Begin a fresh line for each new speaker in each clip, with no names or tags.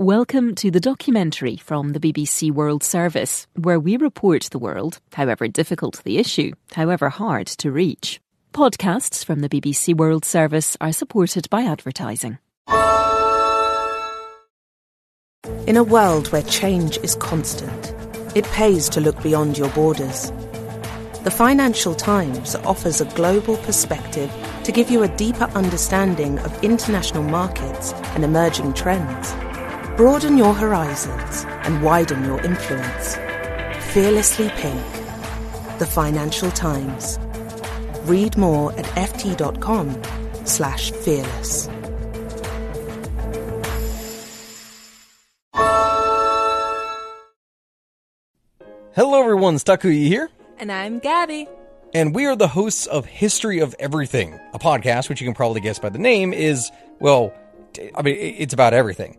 Welcome to the documentary from the BBC World Service, where we report the world, however difficult the issue, however hard to reach. Podcasts from the BBC World Service are supported by advertising.
In a world where change is constant, it pays to look beyond your borders. The Financial Times offers a global perspective to give you a deeper understanding of international markets and emerging trends. Broaden your horizons and widen your influence. Fearlessly Pink. The Financial Times. Read more at ft.com slash fearless.
Hello everyone, Stakuyi here.
And I'm Gabby.
And we are the hosts of History of Everything, a podcast which you can probably guess by the name is, well, I mean, it's about everything.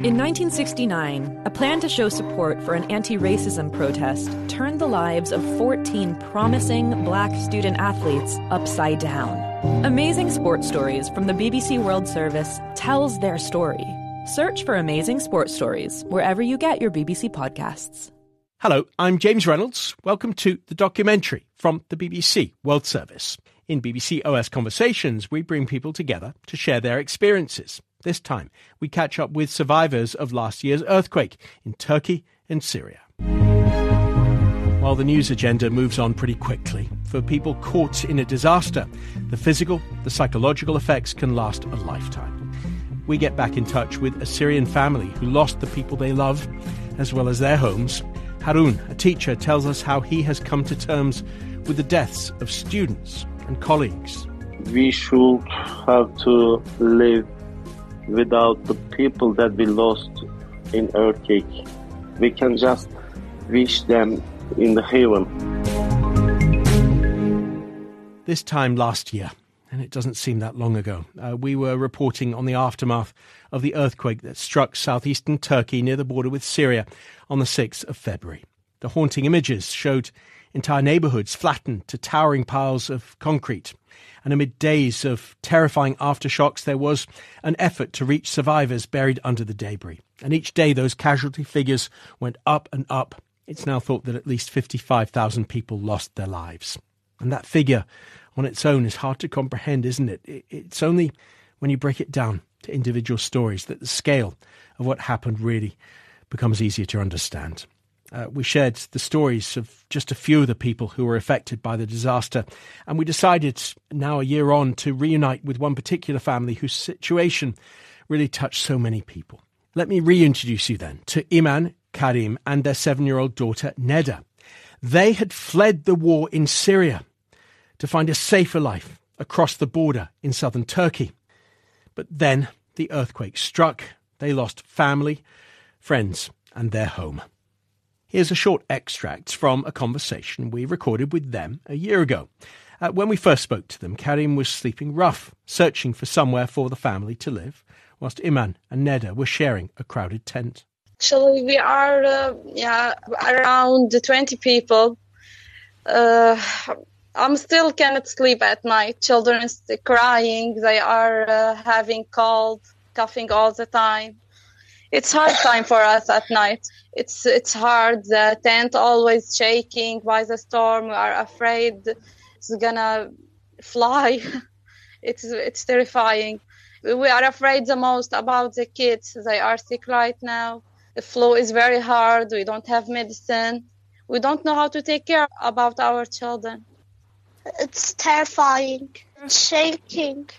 In 1969, a plan to show support for an anti racism protest turned the lives of 14 promising black student athletes upside down. Amazing Sports Stories from the BBC World Service tells their story. Search for Amazing Sports Stories wherever you get your BBC podcasts.
Hello, I'm James Reynolds. Welcome to the documentary from the BBC World Service. In BBC OS Conversations, we bring people together to share their experiences. This time, we catch up with survivors of last year's earthquake in Turkey and Syria. While the news agenda moves on pretty quickly, for people caught in a disaster, the physical, the psychological effects can last a lifetime we get back in touch with a Syrian family who lost the people they love, as well as their homes. Harun, a teacher, tells us how he has come to terms with the deaths of students and colleagues.
We should have to live without the people that we lost in earthquake. We can just wish them in the heaven.
This time last year, and it doesn't seem that long ago. Uh, we were reporting on the aftermath of the earthquake that struck southeastern Turkey near the border with Syria on the 6th of February. The haunting images showed entire neighborhoods flattened to towering piles of concrete. And amid days of terrifying aftershocks, there was an effort to reach survivors buried under the debris. And each day, those casualty figures went up and up. It's now thought that at least 55,000 people lost their lives. And that figure on its own is hard to comprehend, isn't it? It's only when you break it down to individual stories that the scale of what happened really becomes easier to understand. Uh, we shared the stories of just a few of the people who were affected by the disaster, and we decided now a year on to reunite with one particular family whose situation really touched so many people. Let me reintroduce you then to Iman, Karim, and their seven year old daughter, Nada. They had fled the war in Syria to find a safer life across the border in southern Turkey. But then the earthquake struck. They lost family, friends, and their home. Here's a short extract from a conversation we recorded with them a year ago. Uh, when we first spoke to them, Karim was sleeping rough, searching for somewhere for the family to live, whilst Iman and Nada were sharing a crowded tent.
Actually, we are uh, yeah around 20 people. Uh, I'm still cannot sleep at night. Children crying. They are uh, having cold, coughing all the time. It's hard time for us at night. It's it's hard. The tent always shaking by the storm. We are afraid it's gonna fly. it's it's terrifying. We are afraid the most about the kids. They are sick right now. The flu is very hard. We don't have medicine. We don't know how to take care about our children.
It's terrifying. It's shaking.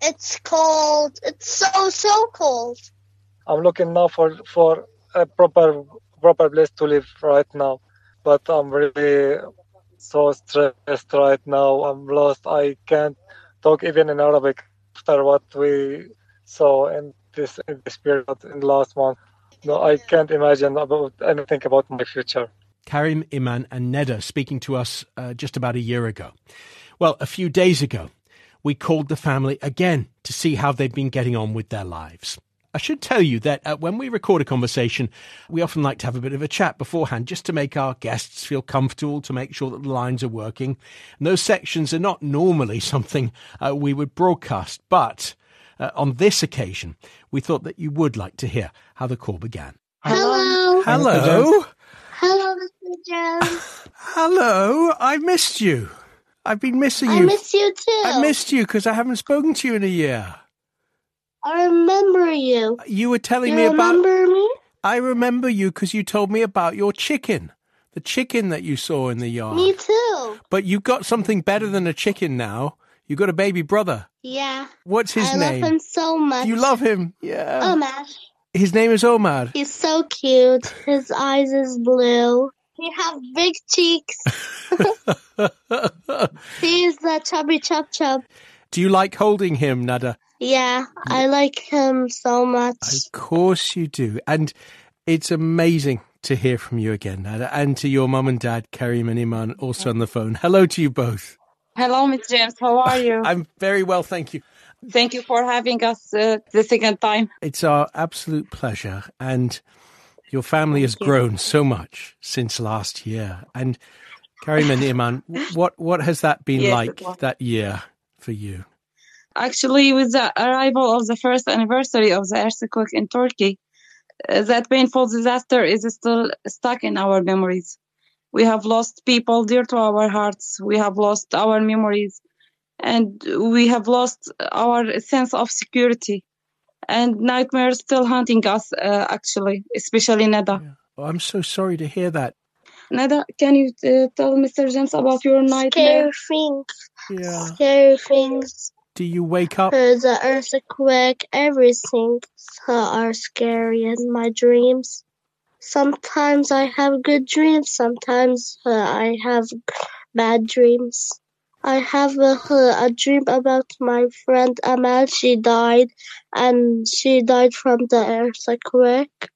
It's cold. It's so so cold.
I'm looking now for for a proper proper place to live right now, but I'm really so stressed right now. I'm lost. I can't talk even in Arabic after what we saw, and
this in this period in the last month. No, I can't imagine about anything about my future.
Karim, Iman, and Nada speaking to us uh, just about a year ago. Well, a few days ago, we called the family again to see how they've been getting on with their lives. I should tell you that uh, when we record a conversation, we often like to have a bit of a chat beforehand just to make our guests feel comfortable, to make sure that the lines are working. And those sections are not normally something uh, we would broadcast, but uh, on this occasion, we thought that you would like to hear how the call began.
Hello.
Hello.
Hello, Mr. Jones.
Hello. I missed you. I've been missing you.
I missed you too.
I missed you because I haven't spoken to you in a year.
I remember you.
You were telling
You
me about.
remember me?
I remember you because you told me about your chicken, the chicken that you saw in the yard.
Me too.
But you've got something better than a chicken now. You've got a baby brother.
Yeah.
What's his
I
name?
love him so much.
You love him. Yeah.
Oh, Mash.
His name is Omar.
He's so cute. His eyes is blue. He have big cheeks. He's the chubby chub chub.
Do you like holding him, Nada?
Yeah, I like him so much.
Of course you do. And it's amazing to hear from you again, Nada, and to your mum and dad, Karim and Iman, also on the phone. Hello to you both.
Hello, Miss James. How are you?
I'm very well, thank you.
Thank you for having us uh, the second time.
It's our absolute pleasure. And your family has
you.
grown so much since last year. And Karim and Iman, what, what has that been
Yes,
like that year for you?
Actually, with the arrival of the first anniversary of the earthquake in Turkey, uh, that painful disaster is still stuck in our memories. We have lost people dear to our hearts. We have lost our memories and we have lost our sense of security. And nightmares still haunting us, uh, actually, especially Nada.
Oh, I'm so sorry to hear that.
Nada, can you uh, tell Mr. James about your nightmare?
Scary things.
Yeah.
Scary things.
You wake up?
Uh, the earthquake, everything uh, are scary in my dreams. Sometimes I have good dreams, sometimes uh, I have bad dreams. I have a, a dream about my friend Amal. She died, and she died from the earthquake.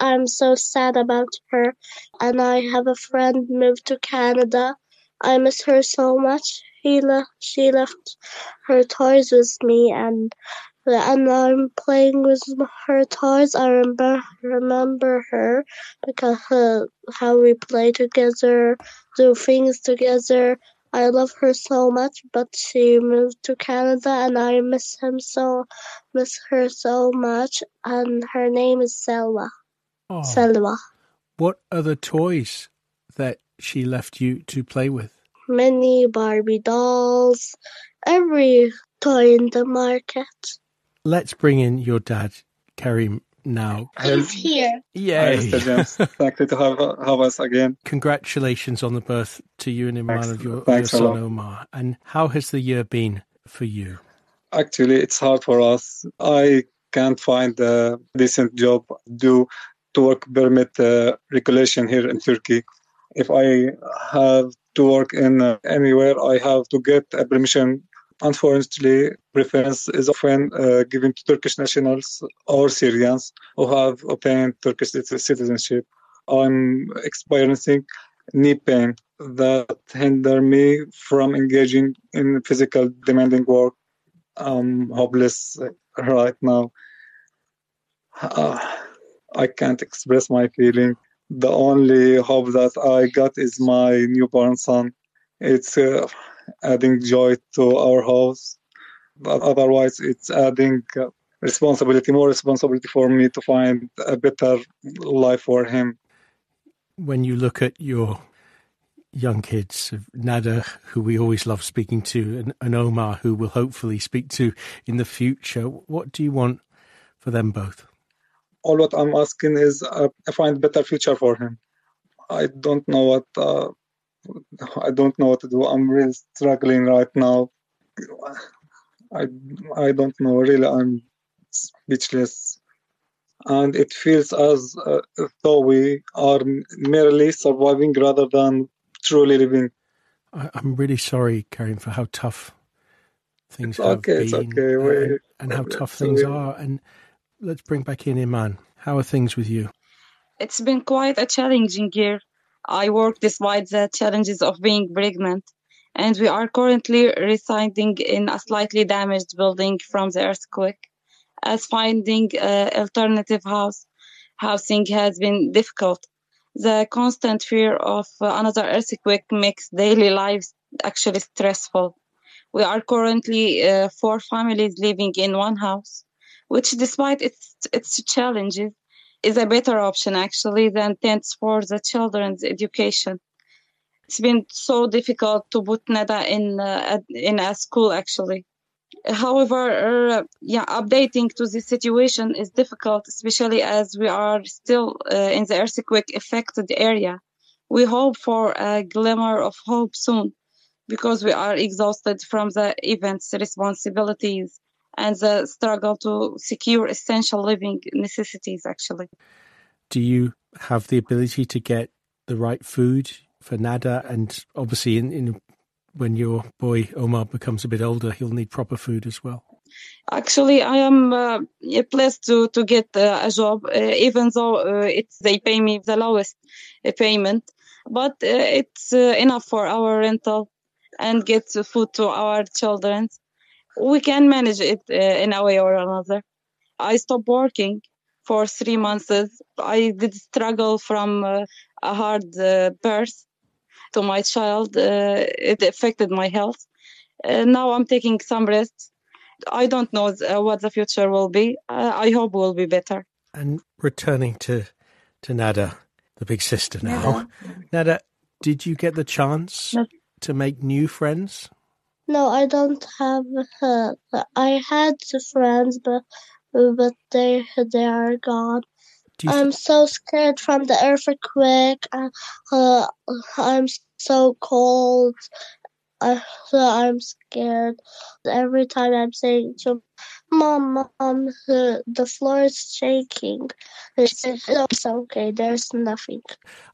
I'm so sad about her, and I have a friend moved to Canada. I miss her so much. She left her toys with me, and and I'm playing with her toys. I remember remember her because how we play together, do things together. I love her so much, but she moved to Canada, and I miss him so, miss her so much. And her name is Selma.
Oh,
Selma.
what other toys that she left you to play with?
Many Barbie dolls, every toy in the market.
Let's bring in your dad, Karim, now.
He's here.
Hi,
Yay!
James. Thank you to have, have us again.
Congratulations on the birth to you and Iman
Thanks.
of your, your son
lot.
Omar. And how has the year been for you?
Actually, it's hard for us. I can't find a decent job due to work permit uh, regulation here in Turkey. If I have to work in uh, anywhere, I have to get a permission. Unfortunately, preference is often uh, given to Turkish nationals or Syrians who have obtained Turkish citizenship. I'm experiencing knee pain that hinder me from engaging in physical demanding work. I'm hopeless right now. Uh, I can't express my feeling. The only hope that I got is my newborn son. It's uh, adding joy to our house. But otherwise, it's adding uh, responsibility, more responsibility for me to find a better life for him.
When you look at your young kids, Nada, who we always love speaking to, and, and Omar, who we'll hopefully speak to in the future, what do you want for them both?
All what I'm asking is uh, find better future for him. I don't know what uh, I don't know what to do. I'm really struggling right now. I I don't know really. I'm speechless, and it feels as uh, though we are merely surviving rather than truly living.
I, I'm really sorry, Karim, for how tough things
It's
have
okay,
been
it's okay. We-
and, and how tough things
we-
are. And let's bring back in Iman. How are things with you?
It's been quite a challenging year. I work despite the challenges of being pregnant, and we are currently residing in a slightly damaged building from the earthquake. As finding uh, alternative house housing has been difficult. The constant fear of another earthquake makes daily lives actually stressful. We are currently uh, four families living in one house, which, despite its its challenges, is a better option actually than tents for the children's education. It's been so difficult to put Nada in uh, in a school actually. However, uh, yeah, updating to the situation is difficult, especially as we are still uh, in the earthquake affected area. We hope for a glimmer of hope soon because we are exhausted from the event's responsibilities and the struggle to secure essential living necessities, actually.
Do you have the ability to get the right food for Nada? And obviously, in, in when your boy Omar becomes a bit older, he'll need proper food as well.
Actually, I am uh, blessed to to get uh, a job, uh, even though uh, it's they pay me the lowest uh, payment, but uh, it's enough for our rental and get food to our children. We can manage it in a way or another. I stopped working for three months. I did struggle from a hard birth to my child. Uh, it affected my health. Uh, now I'm taking some rest. I don't know what the future will be. Uh, I hope will be better.
And returning to to Nada, the big sister now. Nada, Nada did you get the chance no. to make new friends?
No, I don't have. Uh, I had friends, but but they they are gone. I'm so scared from the earthquake. Uh, uh, I'm so cold. Uh, I'm scared. Every time I'm saying to Mom, Mom, the, the floor is shaking. It's okay, there's nothing.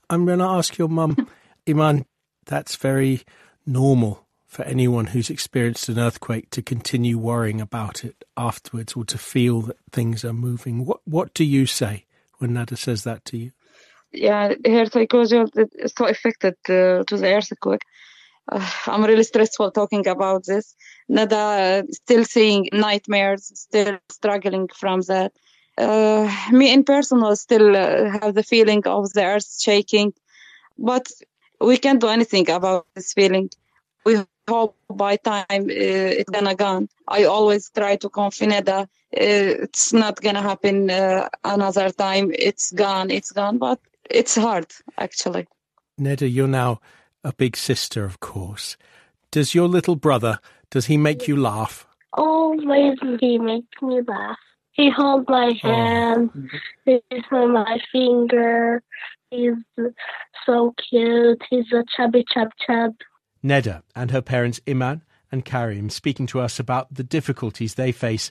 I'm going to ask your mum, Iman, that's very normal for anyone who's experienced an earthquake to continue worrying about it afterwards or to feel that things are moving. What, what do you say? when Nada says that to you?
Yeah, her psychology is so affected uh, to the earthquake. Uh, I'm really stressful talking about this. Nada uh, still seeing nightmares, still struggling from that. Uh, me in personal still uh, have the feeling of the earth shaking, but we can't do anything about this feeling. We hope by time uh, it's gonna gone. I always try to convince Nada uh, it's not gonna happen uh, another time. It's gone. It's gone. But it's hard actually.
Nada, you're now a big sister, of course. Does your little brother? Does he make you laugh?
Always, he makes me laugh. He holds my oh. hand. Oh. He's on my finger. He's so cute. He's a chubby chub chub.
Nada and her parents Iman and Karim speaking to us about the difficulties they face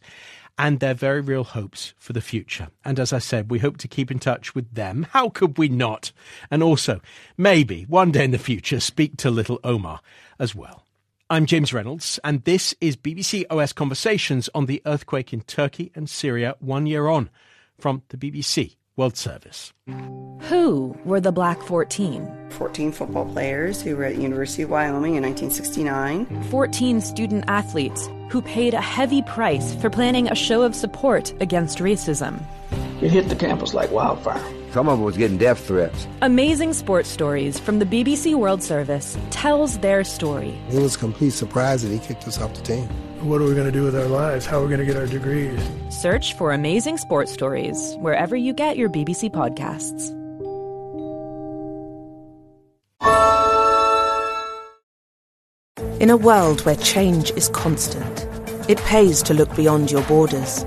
and their very real hopes for the future. And as I said, we hope to keep in touch with them. How could we not? And also, maybe one day in the future, speak to little Omar as well. I'm James Reynolds, and this is BBC OS Conversations on the earthquake in Turkey and Syria one year on from the BBC World Service.
Who were the Black 14?
14 football players who were at University of Wyoming in 1969.
14 student athletes who paid a heavy price for planning a show of support against racism.
It hit the campus like wildfire.
Some of them was getting death threats.
Amazing sports stories from the BBC World Service tells their story.
It was a complete surprise that he kicked us off the team.
What are we going to do with our lives? How are we going to get our degrees?
Search for Amazing Sports Stories wherever you get your BBC podcasts.
In a world where change is constant, it pays to look beyond your borders.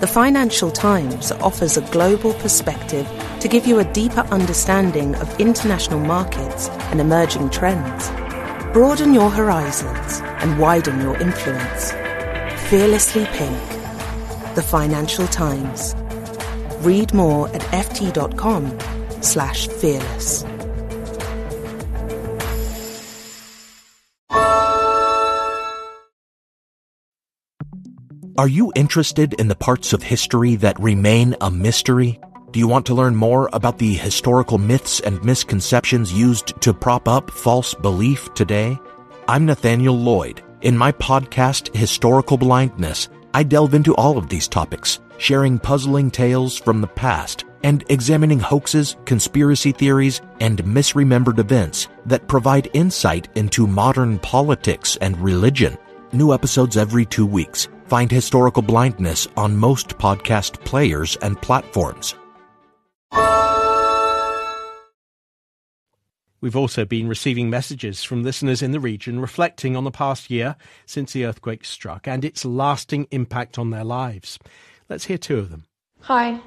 The Financial Times offers a global perspective to give you a deeper understanding of international markets and emerging trends. Broaden your horizons and widen your influence. Fearlessly Pink. The Financial Times. Read more at ft.com slash fearless.
Are you interested in the parts of history that remain a mystery? Do you want to learn more about the historical myths and misconceptions used to prop up false belief today? I'm Nathaniel Lloyd. In my podcast, Historical Blindness, I delve into all of these topics, sharing puzzling tales from the past and examining hoaxes, conspiracy theories, and misremembered events that provide insight into modern politics and religion. New episodes every two weeks. Find Historical Blindness on most podcast players and platforms.
We've also been receiving messages from listeners in the region reflecting on the past year since the earthquake struck and its lasting impact on their lives. Let's hear two of them.
Hi,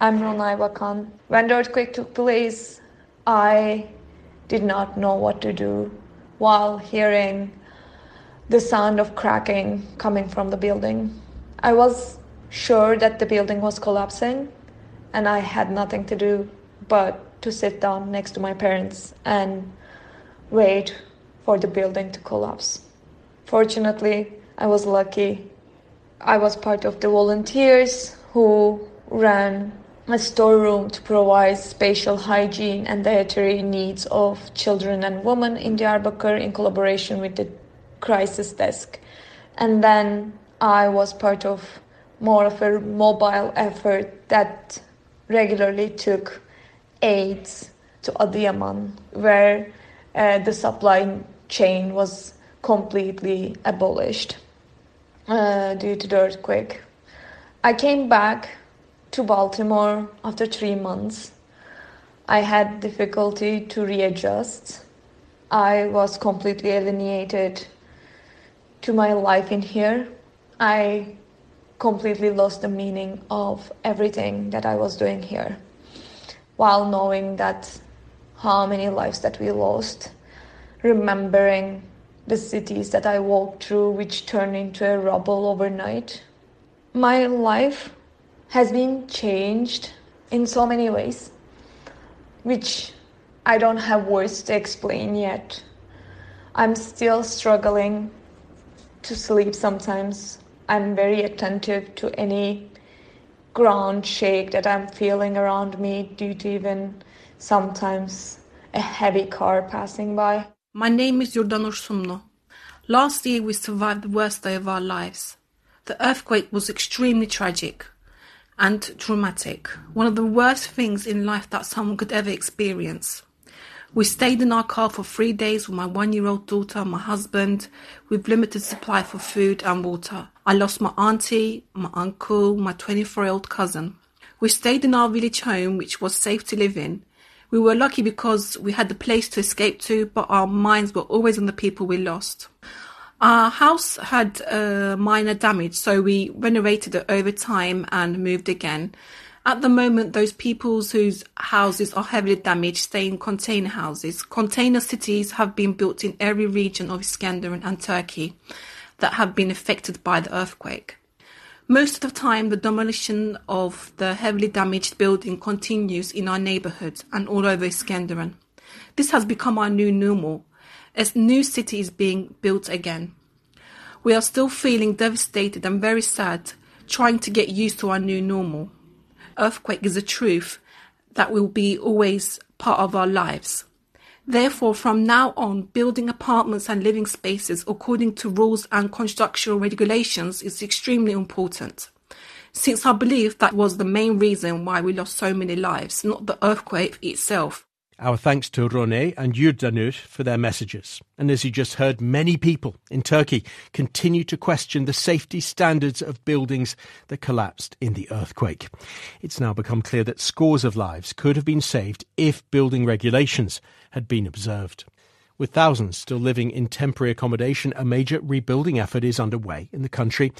I'm Ronay Bakan. When the earthquake took place, I did not know what to do while hearing the sound of cracking coming from the building. I was sure that the building was collapsing and I had nothing to do but to sit down next to my parents and wait for the building to collapse. Fortunately, I was lucky. I was part of the volunteers who ran a storeroom to provide spatial hygiene and dietary needs of children and women in Diyarbakir in collaboration with the crisis desk. And then I was part of more of a mobile effort that regularly took aids to Adiyaman, where uh, the supply chain was completely abolished uh, due to the earthquake. I came back to Baltimore after three months. I had difficulty to readjust. I was completely alienated to my life in here. I completely lost the meaning of everything that I was doing here while knowing that how many lives that we lost, remembering the cities that I walked through which turned into a rubble overnight. My life has been changed in so many ways, which I don't have words to explain yet. I'm still struggling to sleep sometimes. I'm very attentive to any ground shake that I'm feeling around me due to even sometimes a heavy car passing by.
My name is Yurdanur Sumno. Last year we survived the worst day of our lives. The earthquake was extremely tragic and traumatic, one of the worst things in life that someone could ever experience. We stayed in our car for three days with my one year old daughter and my husband, with limited supply for food and water. I lost my auntie, my uncle, my 24 year old cousin. We stayed in our village home, which was safe to live in. We were lucky because we had the place to escape to, but our minds were always on the people we lost. Our house had uh, minor damage, so we renovated it over time and moved again. At the moment, those peoples whose houses are heavily damaged stay in container houses. Container cities have been built in every region of Iskenderun and Turkey that have been affected by the earthquake. Most of the time, the demolition of the heavily damaged building continues in our neighborhoods and all over Iskenderun. This has become our new normal, as new city is being built again. We are still feeling devastated and very sad, trying to get used to our new normal earthquake is a truth that will be always part of our lives. Therefore, from now on, building apartments and living spaces according to rules and constructional regulations is extremely important. Since I believe that was the main reason why we lost so many lives, not the earthquake itself.
Our thanks to Rone and Yurdanur for their messages. And as you just heard, many people in Turkey continue to question the safety standards of buildings that collapsed in the earthquake. It's now become clear that scores of lives could have been saved if building regulations had been observed. With thousands still living in temporary accommodation, a major rebuilding effort is underway in the country.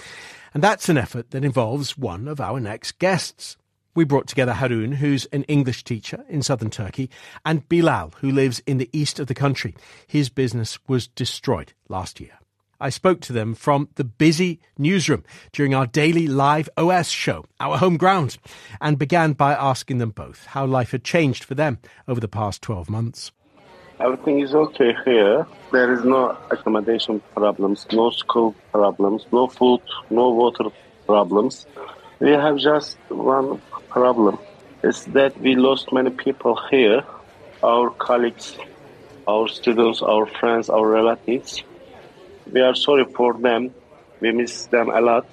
And that's an effort that involves one of our next guests. We brought together Harun, who's an English teacher in southern Turkey, and Bilal, who lives in the east of the country. His business was destroyed last year. I spoke to them from the busy newsroom during our daily live OS show, our home ground, and began by asking them both how life had changed for them over the past 12 months.
Everything is okay here. There is no accommodation problems, no school problems, no food, no water problems. We have just one problem. Is that we lost many people here, our colleagues, our students, our friends, our relatives. We are sorry for them. We miss them a lot.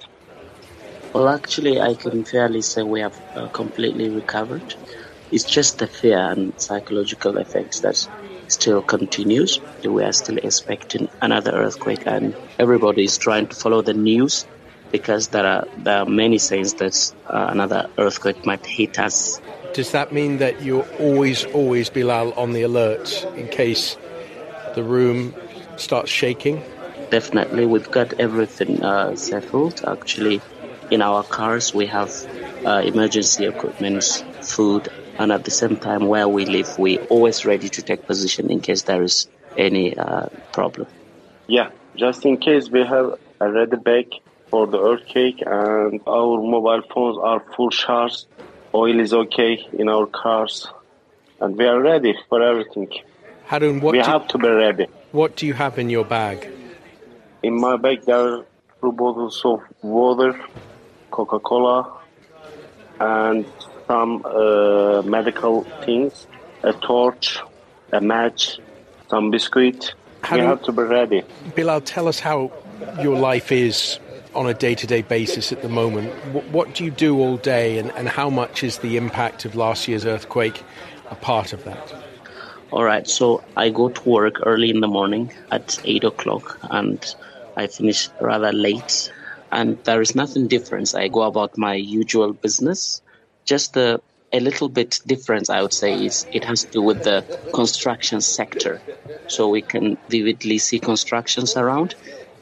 Well, actually, I can fairly say we have uh, completely recovered. It's just the fear and psychological effects that still continues. We are still expecting another earthquake, and everybody is trying to follow the news because there are there are many signs that uh, another earthquake might hit us.
Does that mean that you're always, always, Bilal, on the alert in case the room starts shaking?
Definitely, we've got everything uh, settled. Actually, in our cars, we have uh, emergency equipment, food, and at the same time, where we live, we're always ready to take position in case there is any uh, problem.
Yeah, just in case we have a ready bag for the earthquake, and our mobile phones are full charge. Oil is okay in our cars, and we are ready for everything.
Harun, what
we
do,
have to be ready.
what do you have in your bag?
In my bag, there are two bottles of water, Coca Cola, and some uh, medical things, a torch, a match, some biscuit.
How
we have to be ready.
Bilal, tell us how your life is on a day to day basis at the moment. Wh- What do you do all day, and, and how much is the impact of last year's earthquake a part of that?
All right, so I go to work early in the morning at 8 o'clock and I finish rather late. And there is nothing different. I go about my usual business. Just a, a little bit difference, I would say, is it has to do with the construction sector. So we can vividly see constructions around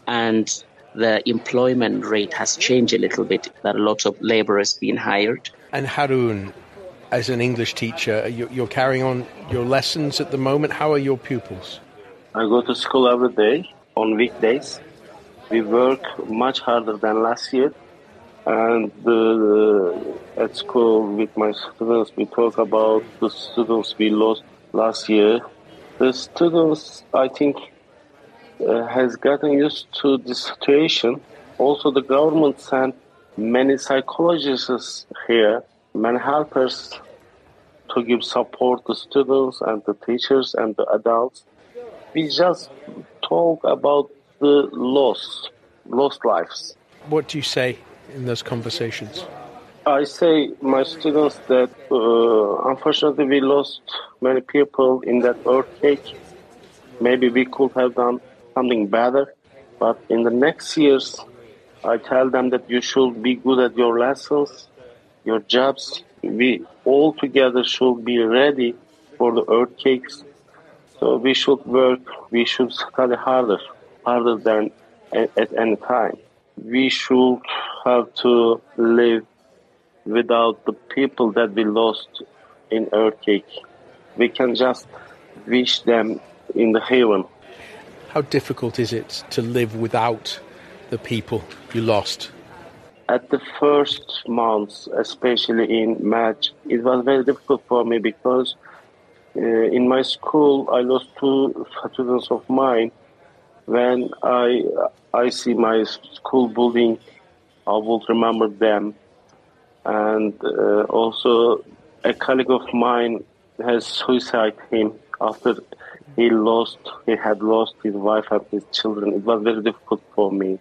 and the employment rate has changed a little bit. There are lot of laborers being hired.
And Harun, as an English teacher, you- you're carrying on your lessons at the moment. How are your pupils?
I go to school every day on weekdays. We work much harder than last year. And uh, at school with my students, we talk about the students we lost last year. The students, I think, uh, has gotten used to the situation. Also, the government sent many psychologists here, many helpers to give support to students and the teachers and the adults. We just talk about the loss, lost lives.
What do you say in those conversations?
I say my students that uh, unfortunately we lost many people in that earthquake. Maybe we could have done something better, but in the next years, I tell them that you should be good at your lessons, your jobs. We all together should be ready for the earthquakes. So we should work, we should study harder, harder than at, any time. We should have to live without the people that we lost in earthquake. We can just wish them in the heaven.
How difficult is it to live without the people you lost?
At the first months, especially in March, it was very difficult for me because uh, in my school I lost two students of mine. When I I see my school building, I will remember them. And uh, also, a colleague of mine has suicided him after he lost he had lost his wife and his children. It was very difficult for me.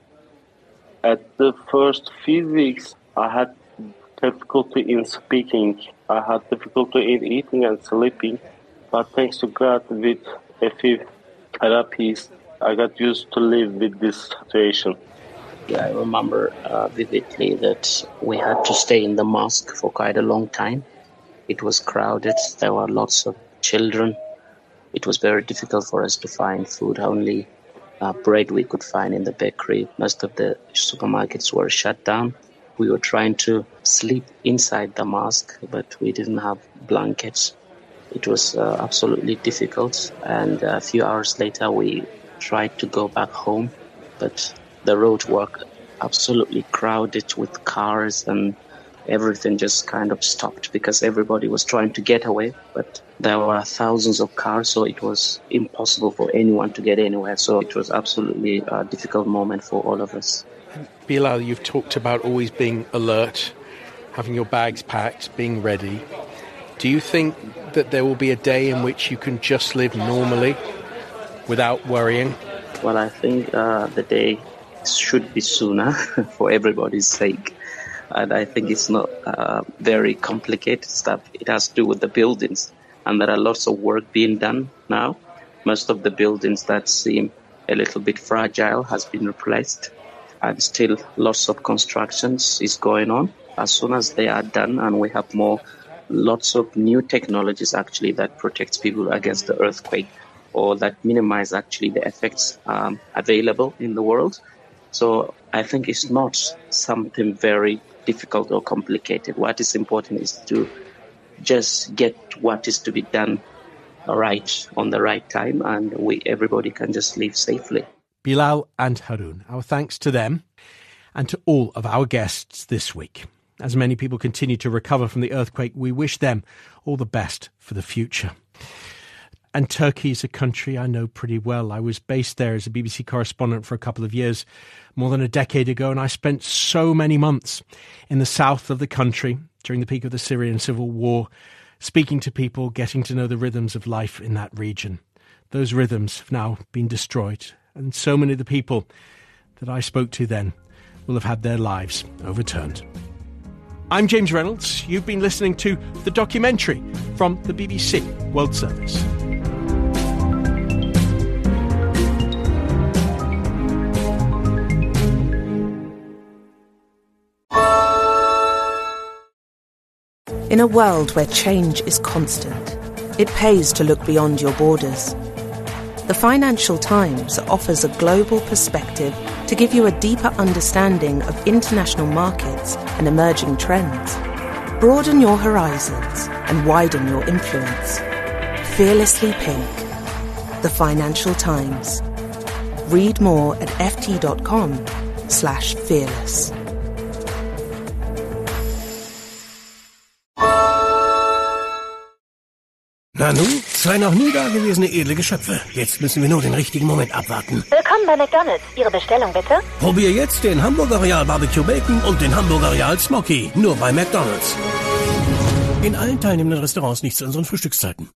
At the first few weeks, I had difficulty in speaking. I had difficulty in eating and sleeping. But thanks to God, with a few therapies, I got used to live with this situation.
Yeah, I remember uh, vividly that we had to stay in the mosque for quite a long time. It was crowded. There were lots of children. It was very difficult for us to find food. Only uh, bread we could find in the bakery. Most of the supermarkets were shut down. We were trying to sleep inside the mosque, but we didn't have blankets. It was uh, absolutely difficult. And a few hours later, we tried to go back home, but the road was absolutely crowded with cars and everything just kind of stopped because everybody was trying to get away but there were thousands of cars so it was impossible for anyone to get anywhere so it was absolutely a difficult moment for all of us
Bilal, you've talked about always being alert, having your bags packed, being ready. Do you think that there will be a day in which you can just live normally without worrying?
Well, I think uh, the day should be sooner for everybody's sake. And I think it's not uh, very complicated stuff. It has to do with the buildings. And there are lots of work being done now. Most of the buildings that seem a little bit fragile has been replaced. And still lots of constructions is going on. As soon as they are done and we have more, lots of new technologies actually that protects people against the earthquake or that minimize actually the effects um, available in the world. So I think it's not something very difficult or complicated. What is important is to just get what is to be done right on the right time, and we everybody can just live safely.
Bilal and Harun, our thanks to them and to all of our guests this week. As many people continue to recover from the earthquake, we wish them all the best for the future. And Turkey is a country I know pretty well. I was based there as a BBC correspondent for a couple of years more than a decade ago, and I spent so many months in the south of the country during the peak of the Syrian civil war, speaking to people, getting to know the rhythms of life in that region. Those rhythms have now been destroyed, and so many of the people that I spoke to then will have had their lives overturned. I'm James Reynolds. You've been listening to the documentary from the BBC World Service.
In a world where change is constant, it pays to look beyond your borders. The Financial Times offers a global perspective to give you a deeper understanding of international markets and emerging trends. Broaden your horizons and widen your influence. Fearlessly Pink. The Financial Times. Read more at ft.com slash fearless.
Nanu, zwei noch nie dagewesene edle Geschöpfe. Jetzt müssen wir nur den richtigen Moment abwarten.
Willkommen bei McDonalds. Ihre Bestellung bitte?
Probier jetzt den Hamburger Real Barbecue Bacon und den Hamburger Real Smoky. Nur bei McDonalds. In allen teilnehmenden Restaurants nicht zu unseren Frühstückszeiten.